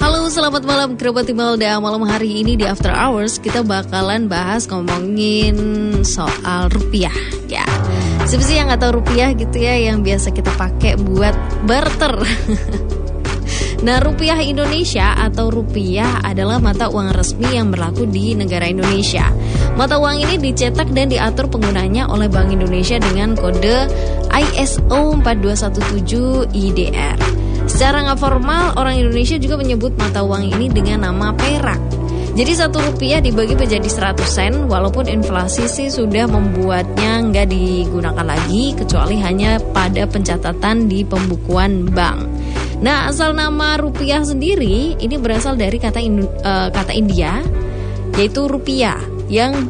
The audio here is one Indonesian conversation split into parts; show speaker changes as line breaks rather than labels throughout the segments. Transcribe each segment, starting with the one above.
Halo, selamat malam kerabat Imelda. Malam hari ini di After Hours kita bakalan bahas ngomongin soal rupiah ya. Siapa sih yang nggak tahu rupiah gitu ya yang biasa kita pakai buat barter. Nah, rupiah Indonesia atau rupiah adalah mata uang resmi yang berlaku di negara Indonesia. Mata uang ini dicetak dan diatur penggunanya oleh Bank Indonesia dengan kode ISO 4217 IDR. Secara nggak formal, orang Indonesia juga menyebut mata uang ini dengan nama perak. Jadi satu rupiah dibagi menjadi 100 sen Walaupun inflasi sih sudah membuatnya nggak digunakan lagi Kecuali hanya pada pencatatan di pembukuan bank Nah, asal nama rupiah sendiri ini berasal dari kata uh, kata India yaitu rupiah yang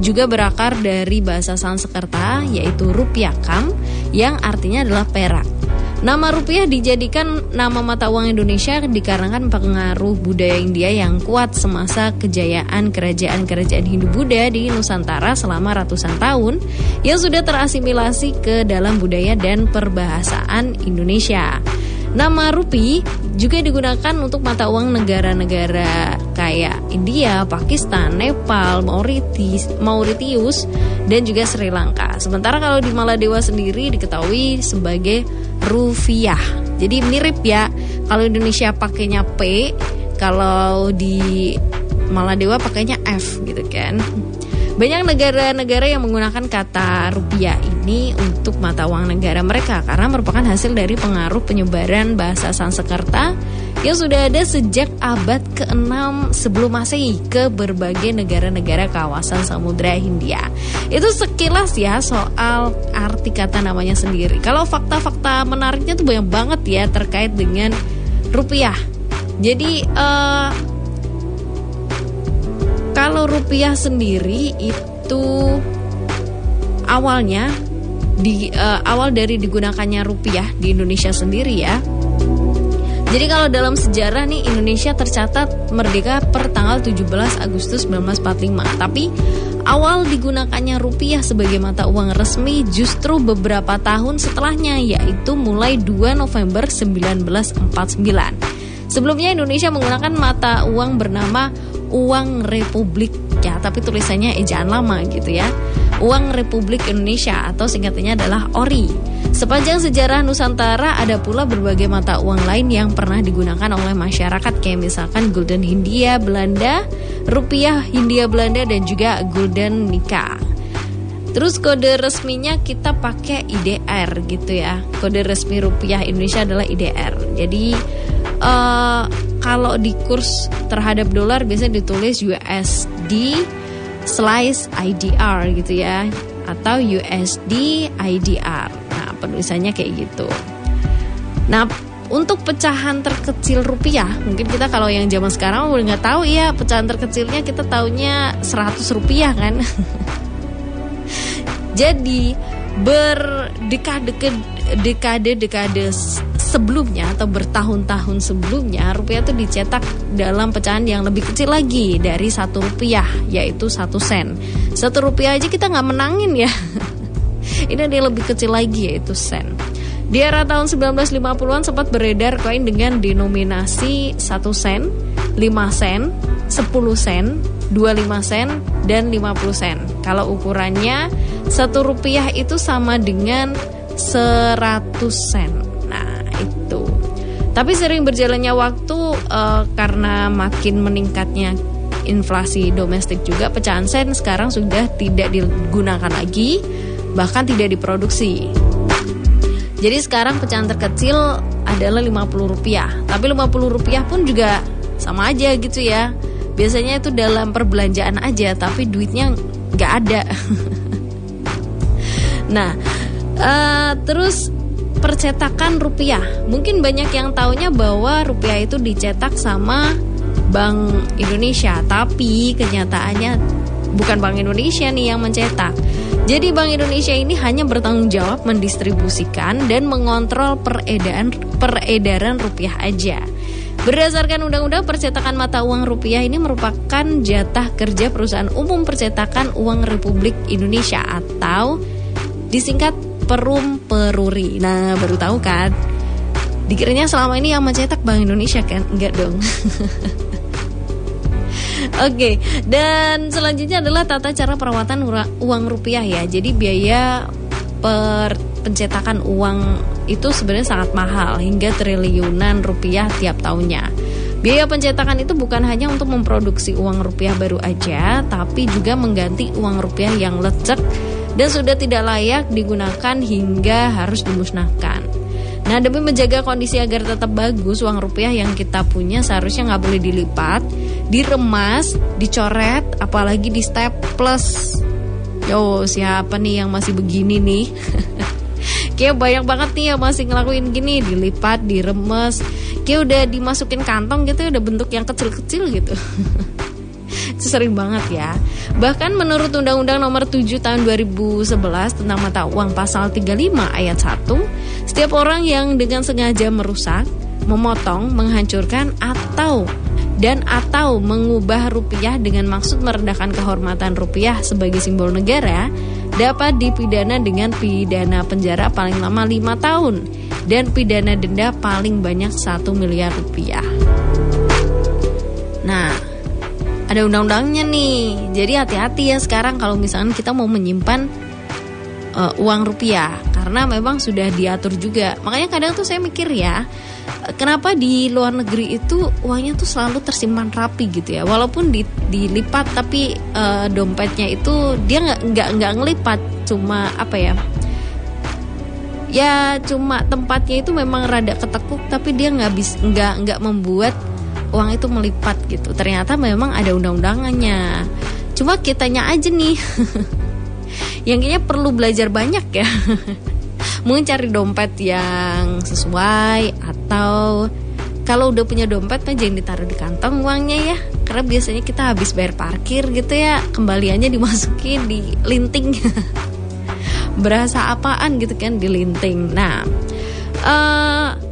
juga berakar dari bahasa Sanskerta yaitu rupiah kam yang artinya adalah perak. Nama rupiah dijadikan nama mata uang Indonesia dikarenakan pengaruh budaya India yang kuat semasa kejayaan kerajaan-kerajaan Hindu-Buddha di Nusantara selama ratusan tahun yang sudah terasimilasi ke dalam budaya dan perbahasaan Indonesia. Nama rupi juga digunakan untuk mata uang negara-negara kayak India, Pakistan, Nepal, Mauritius, Mauritius, dan juga Sri Lanka. Sementara kalau di Maladewa sendiri diketahui sebagai rupiah. Jadi mirip ya. Kalau Indonesia pakainya P, kalau di Maladewa pakainya F gitu kan. Banyak negara-negara yang menggunakan kata rupiah ini untuk mata uang negara mereka karena merupakan hasil dari pengaruh penyebaran bahasa Sanskerta yang sudah ada sejak abad ke-6 sebelum Masehi ke berbagai negara-negara kawasan Samudra Hindia. Itu sekilas ya soal arti kata namanya sendiri. Kalau fakta-fakta menariknya tuh banyak banget ya terkait dengan rupiah. Jadi uh, kalau rupiah sendiri itu awalnya di uh, awal dari digunakannya rupiah di Indonesia sendiri ya. Jadi kalau dalam sejarah nih Indonesia tercatat merdeka per tanggal 17 Agustus 1945. Tapi awal digunakannya rupiah sebagai mata uang resmi justru beberapa tahun setelahnya yaitu mulai 2 November 1949. Sebelumnya Indonesia menggunakan mata uang bernama uang Republik ya, tapi tulisannya ejaan lama gitu ya. Uang Republik Indonesia atau singkatannya adalah ORI. Sepanjang sejarah Nusantara ada pula berbagai mata uang lain yang pernah digunakan oleh masyarakat kayak misalkan Gulden Hindia Belanda, Rupiah Hindia Belanda dan juga Gulden Nika. Terus kode resminya kita pakai IDR gitu ya. Kode resmi rupiah Indonesia adalah IDR. Jadi uh, kalau di kurs terhadap dolar biasanya ditulis USD slice IDR gitu ya atau USD IDR. Nah, penulisannya kayak gitu. Nah, untuk pecahan terkecil rupiah, mungkin kita kalau yang zaman sekarang udah nggak tahu ya pecahan terkecilnya kita taunya 100 rupiah kan. Jadi berdekade-dekade dekade-dekade sebelumnya atau bertahun-tahun sebelumnya rupiah itu dicetak dalam pecahan yang lebih kecil lagi dari satu rupiah yaitu satu sen satu rupiah aja kita nggak menangin ya ini yang lebih kecil lagi yaitu sen di era tahun 1950-an sempat beredar koin dengan denominasi 1 sen, 5 sen, 10 sen, 25 sen, dan 50 sen. Kalau ukurannya 1 rupiah itu sama dengan 100 sen. Tapi sering berjalannya waktu uh, karena makin meningkatnya inflasi domestik juga pecahan sen sekarang sudah tidak digunakan lagi bahkan tidak diproduksi. Jadi sekarang pecahan terkecil adalah 50 rupiah. Tapi 50 rupiah pun juga sama aja gitu ya. Biasanya itu dalam perbelanjaan aja tapi duitnya nggak ada. nah, uh, terus percetakan rupiah. Mungkin banyak yang taunya bahwa rupiah itu dicetak sama Bank Indonesia, tapi kenyataannya bukan Bank Indonesia nih yang mencetak. Jadi Bank Indonesia ini hanya bertanggung jawab mendistribusikan dan mengontrol peredaran peredaran rupiah aja. Berdasarkan Undang-Undang Percetakan Mata Uang Rupiah ini merupakan jatah kerja Perusahaan Umum Percetakan Uang Republik Indonesia atau disingkat Perum Peruri. Nah, baru tahu kan? Dikiranya selama ini yang mencetak Bank Indonesia kan? Enggak dong. Oke, okay. dan selanjutnya adalah tata cara perawatan uang rupiah ya. Jadi biaya per pencetakan uang itu sebenarnya sangat mahal hingga triliunan rupiah tiap tahunnya. Biaya pencetakan itu bukan hanya untuk memproduksi uang rupiah baru aja, tapi juga mengganti uang rupiah yang lecek dan sudah tidak layak digunakan hingga harus dimusnahkan. Nah demi menjaga kondisi agar tetap bagus uang rupiah yang kita punya seharusnya nggak boleh dilipat, diremas, dicoret, apalagi di step plus. Yo siapa nih yang masih begini nih? Kayak banyak banget nih yang masih ngelakuin gini Dilipat, diremes Kayak udah dimasukin kantong gitu Udah bentuk yang kecil-kecil gitu Itu sering banget ya Bahkan menurut Undang-Undang nomor 7 tahun 2011 Tentang mata uang pasal 35 ayat 1 Setiap orang yang dengan sengaja merusak Memotong, menghancurkan Atau dan atau mengubah rupiah dengan maksud merendahkan kehormatan rupiah sebagai simbol negara dapat dipidana dengan pidana penjara paling lama 5 tahun dan pidana denda paling banyak 1 miliar rupiah. Nah, ada undang-undangnya nih. Jadi hati-hati ya sekarang kalau misalnya kita mau menyimpan uh, uang rupiah karena memang sudah diatur juga. Makanya kadang tuh saya mikir ya, kenapa di luar negeri itu uangnya tuh selalu tersimpan rapi gitu ya walaupun di, dilipat tapi uh, dompetnya itu dia nggak nggak nggak ngelipat cuma apa ya ya cuma tempatnya itu memang rada ketekuk tapi dia nggak bis nggak nggak membuat uang itu melipat gitu. Ternyata memang ada undang-undangannya. Cuma kitanya aja nih. Yang kayaknya perlu belajar banyak ya. Mungkin cari dompet yang sesuai atau kalau udah punya dompet mah jangan ditaruh di kantong uangnya ya. Karena biasanya kita habis bayar parkir gitu ya. Kembaliannya dimasukin di linting. Berasa apaan gitu kan di linting. Nah uh,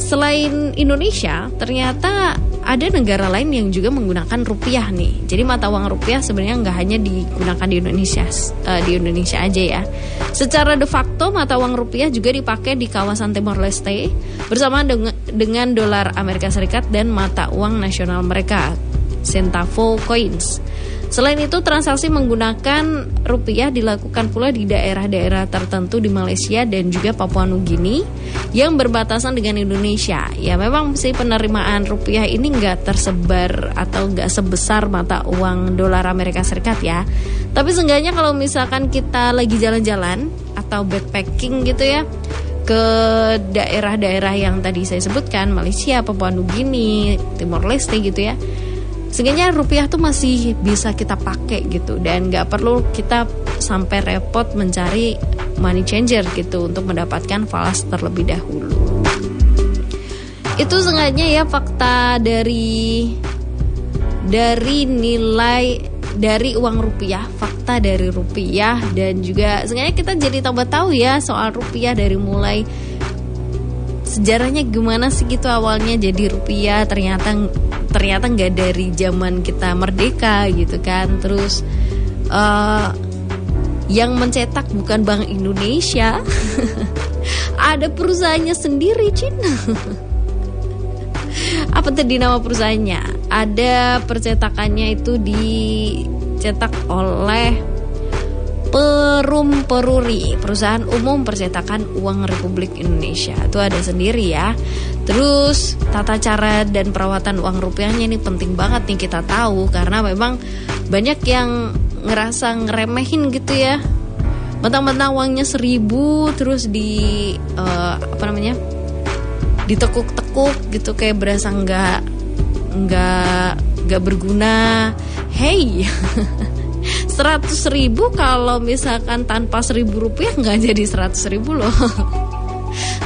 selain Indonesia ternyata ada negara lain yang juga menggunakan rupiah nih. Jadi mata uang rupiah sebenarnya nggak hanya digunakan di Indonesia, uh, di Indonesia aja ya. Secara de facto mata uang rupiah juga dipakai di kawasan Timor Leste bersama dengan, dengan dolar Amerika Serikat dan mata uang nasional mereka, Centavo Coins. Selain itu, transaksi menggunakan rupiah dilakukan pula di daerah-daerah tertentu di Malaysia dan juga Papua Nugini yang berbatasan dengan Indonesia. Ya, memang sih penerimaan rupiah ini nggak tersebar atau nggak sebesar mata uang dolar Amerika Serikat ya. Tapi seenggaknya kalau misalkan kita lagi jalan-jalan atau backpacking gitu ya, ke daerah-daerah yang tadi saya sebutkan Malaysia, Papua Nugini, Timor Leste gitu ya Sehingga rupiah tuh masih bisa kita pakai gitu. Dan nggak perlu kita sampai repot mencari money changer gitu untuk mendapatkan falas terlebih dahulu. Itu sengaja ya fakta dari dari nilai dari uang rupiah, fakta dari rupiah. Dan juga sengaja kita jadi tambah tahu ya soal rupiah dari mulai sejarahnya gimana sih gitu awalnya jadi rupiah. Ternyata ternyata nggak dari zaman kita merdeka gitu kan. Terus uh, yang mencetak bukan Bank Indonesia ada perusahaannya sendiri Cina apa tadi nama perusahaannya? Ada percetakannya itu dicetak oleh Perum Peruri, perusahaan umum percetakan uang Republik Indonesia. Itu ada sendiri ya. Terus tata cara dan perawatan uang rupiahnya ini penting banget nih kita tahu karena memang banyak yang ngerasa ngeremehin gitu ya. Mentang-mentang uangnya seribu terus di uh, apa namanya ditekuk-tekuk gitu kayak berasa nggak nggak nggak berguna. Hey. seratus ribu kalau misalkan tanpa seribu rupiah nggak jadi seratus ribu loh.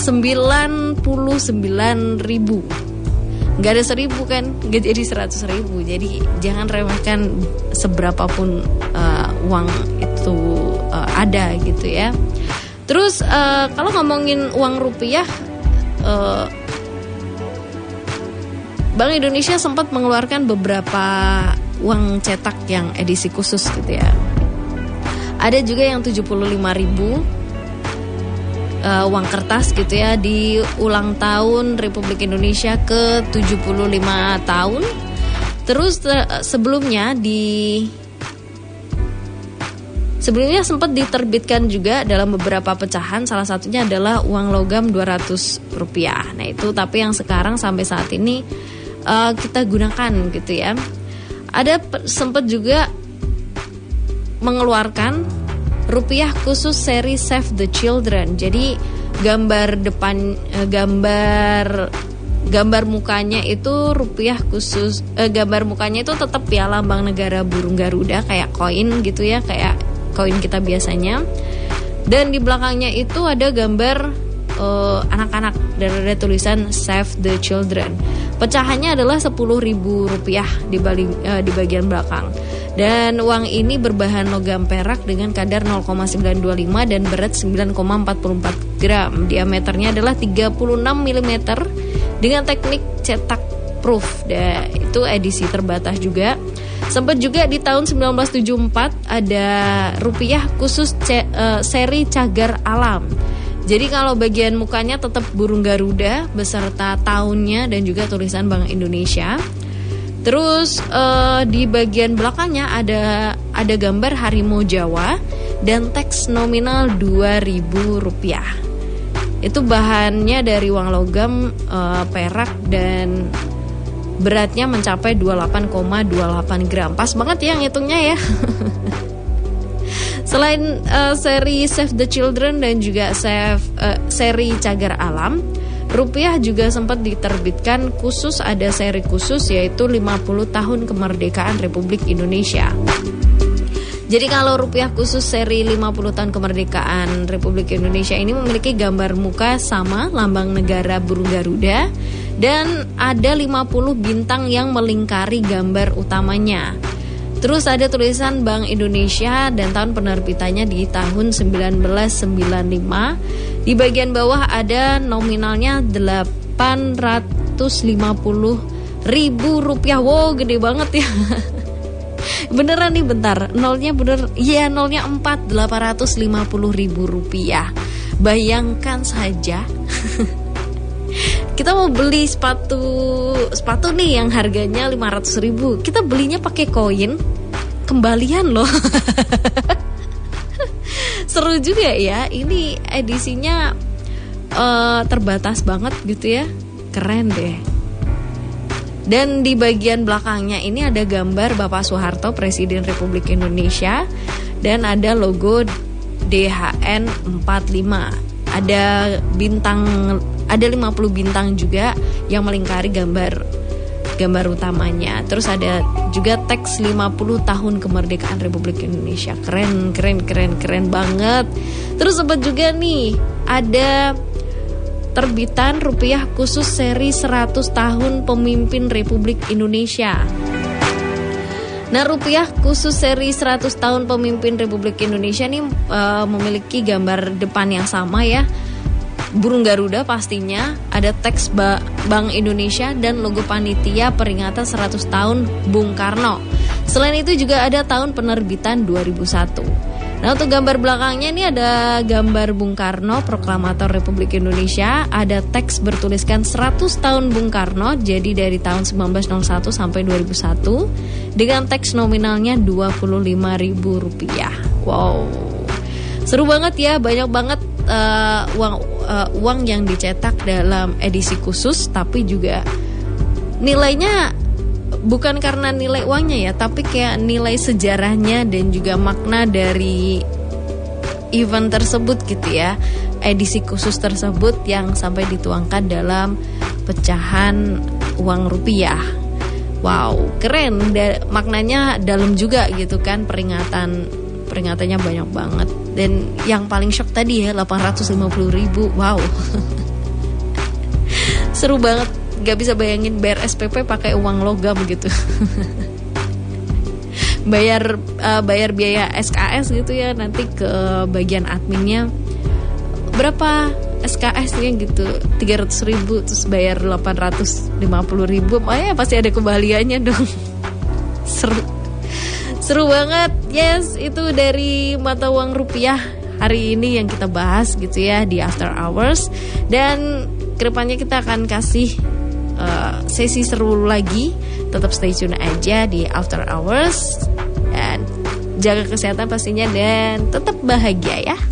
Sembilan puluh sembilan ribu. Nggak ada seribu kan? Nggak jadi seratus ribu. Jadi jangan remehkan seberapapun uh, uang itu uh, ada gitu ya. Terus uh, kalau ngomongin uang rupiah uh, Bank Indonesia sempat mengeluarkan beberapa uang cetak yang edisi khusus gitu ya. Ada juga yang 75 ribu uh, uang kertas gitu ya di ulang tahun Republik Indonesia ke 75 tahun. Terus uh, sebelumnya di Sebelumnya sempat diterbitkan juga dalam beberapa pecahan, salah satunya adalah uang logam 200 rupiah. Nah itu tapi yang sekarang sampai saat ini uh, kita gunakan gitu ya. Ada sempat juga mengeluarkan rupiah khusus seri Save the Children. Jadi gambar depan, uh, gambar gambar mukanya itu rupiah khusus eh, gambar mukanya itu tetap ya lambang negara burung garuda kayak koin gitu ya kayak koin kita biasanya dan di belakangnya itu ada gambar uh, anak-anak dan ada tulisan Save the Children. Pecahannya adalah ribu rupiah di, bali, uh, di bagian belakang. Dan uang ini berbahan logam perak dengan kadar 0,925 dan berat 9,44 gram. Diameternya adalah 36 mm dengan teknik cetak proof. Dan itu edisi terbatas juga. Sempat juga di tahun 1974 ada rupiah khusus ce, uh, seri cagar alam. Jadi kalau bagian mukanya tetap burung garuda beserta tahunnya dan juga tulisan Bank Indonesia. Terus uh, di bagian belakangnya ada ada gambar harimau Jawa dan teks nominal 2000 rupiah. Itu bahannya dari uang logam uh, perak dan beratnya mencapai 28,28 gram. Pas banget ya ngitungnya ya. Selain uh, seri Save the Children dan juga Save uh, seri Cagar Alam, rupiah juga sempat diterbitkan khusus ada seri khusus yaitu 50 tahun kemerdekaan Republik Indonesia. Jadi kalau rupiah khusus seri 50 tahun kemerdekaan Republik Indonesia ini memiliki gambar muka sama lambang negara burung Garuda dan ada 50 bintang yang melingkari gambar utamanya. Terus ada tulisan Bank Indonesia dan tahun penerbitannya di tahun 1995. Di bagian bawah ada nominalnya 850 ribu rupiah. Wow, gede banget ya. Beneran nih bentar, nolnya bener, iya nolnya 4, 850 ribu rupiah. Bayangkan saja kita mau beli sepatu sepatu nih yang harganya 500 ribu. Kita belinya pakai koin. Kembalian loh. Seru juga ya. Ini edisinya uh, terbatas banget gitu ya. Keren deh. Dan di bagian belakangnya ini ada gambar Bapak Soeharto Presiden Republik Indonesia. Dan ada logo DHN 45 ada bintang ada 50 bintang juga yang melingkari gambar gambar utamanya. Terus ada juga teks 50 tahun kemerdekaan Republik Indonesia. Keren, keren, keren, keren banget. Terus sempat juga nih ada terbitan rupiah khusus seri 100 tahun pemimpin Republik Indonesia. Nah, rupiah khusus seri 100 tahun pemimpin Republik Indonesia ini uh, memiliki gambar depan yang sama ya. Burung Garuda pastinya, ada teks ba Bank Indonesia dan logo panitia peringatan 100 tahun Bung Karno. Selain itu juga ada tahun penerbitan 2001. Nah untuk gambar belakangnya ini ada gambar Bung Karno, proklamator Republik Indonesia. Ada teks bertuliskan 100 tahun Bung Karno, jadi dari tahun 1901 sampai 2001 dengan teks nominalnya rp rupiah. Wow, seru banget ya, banyak banget uh, uang uh, uang yang dicetak dalam edisi khusus, tapi juga nilainya bukan karena nilai uangnya ya, tapi kayak nilai sejarahnya dan juga makna dari event tersebut gitu ya. Edisi khusus tersebut yang sampai dituangkan dalam pecahan uang rupiah. Wow, keren. Da maknanya dalam juga gitu kan peringatan peringatannya banyak banget. Dan yang paling shock tadi ya 850 ribu. Wow. Seru banget nggak bisa bayangin bayar SPP pakai uang logam gitu. Bayar uh, bayar biaya SKS gitu ya nanti ke bagian adminnya. Berapa SKS-nya gitu? 300 ribu terus bayar 850 ribu. Ya pasti ada kembaliannya dong. Seru. Seru banget. Yes itu dari mata uang rupiah hari ini yang kita bahas gitu ya di After Hours. Dan ke depannya kita akan kasih uh, sesi seru lagi. Tetap stay tune aja di After Hours. Dan jaga kesehatan pastinya dan tetap bahagia ya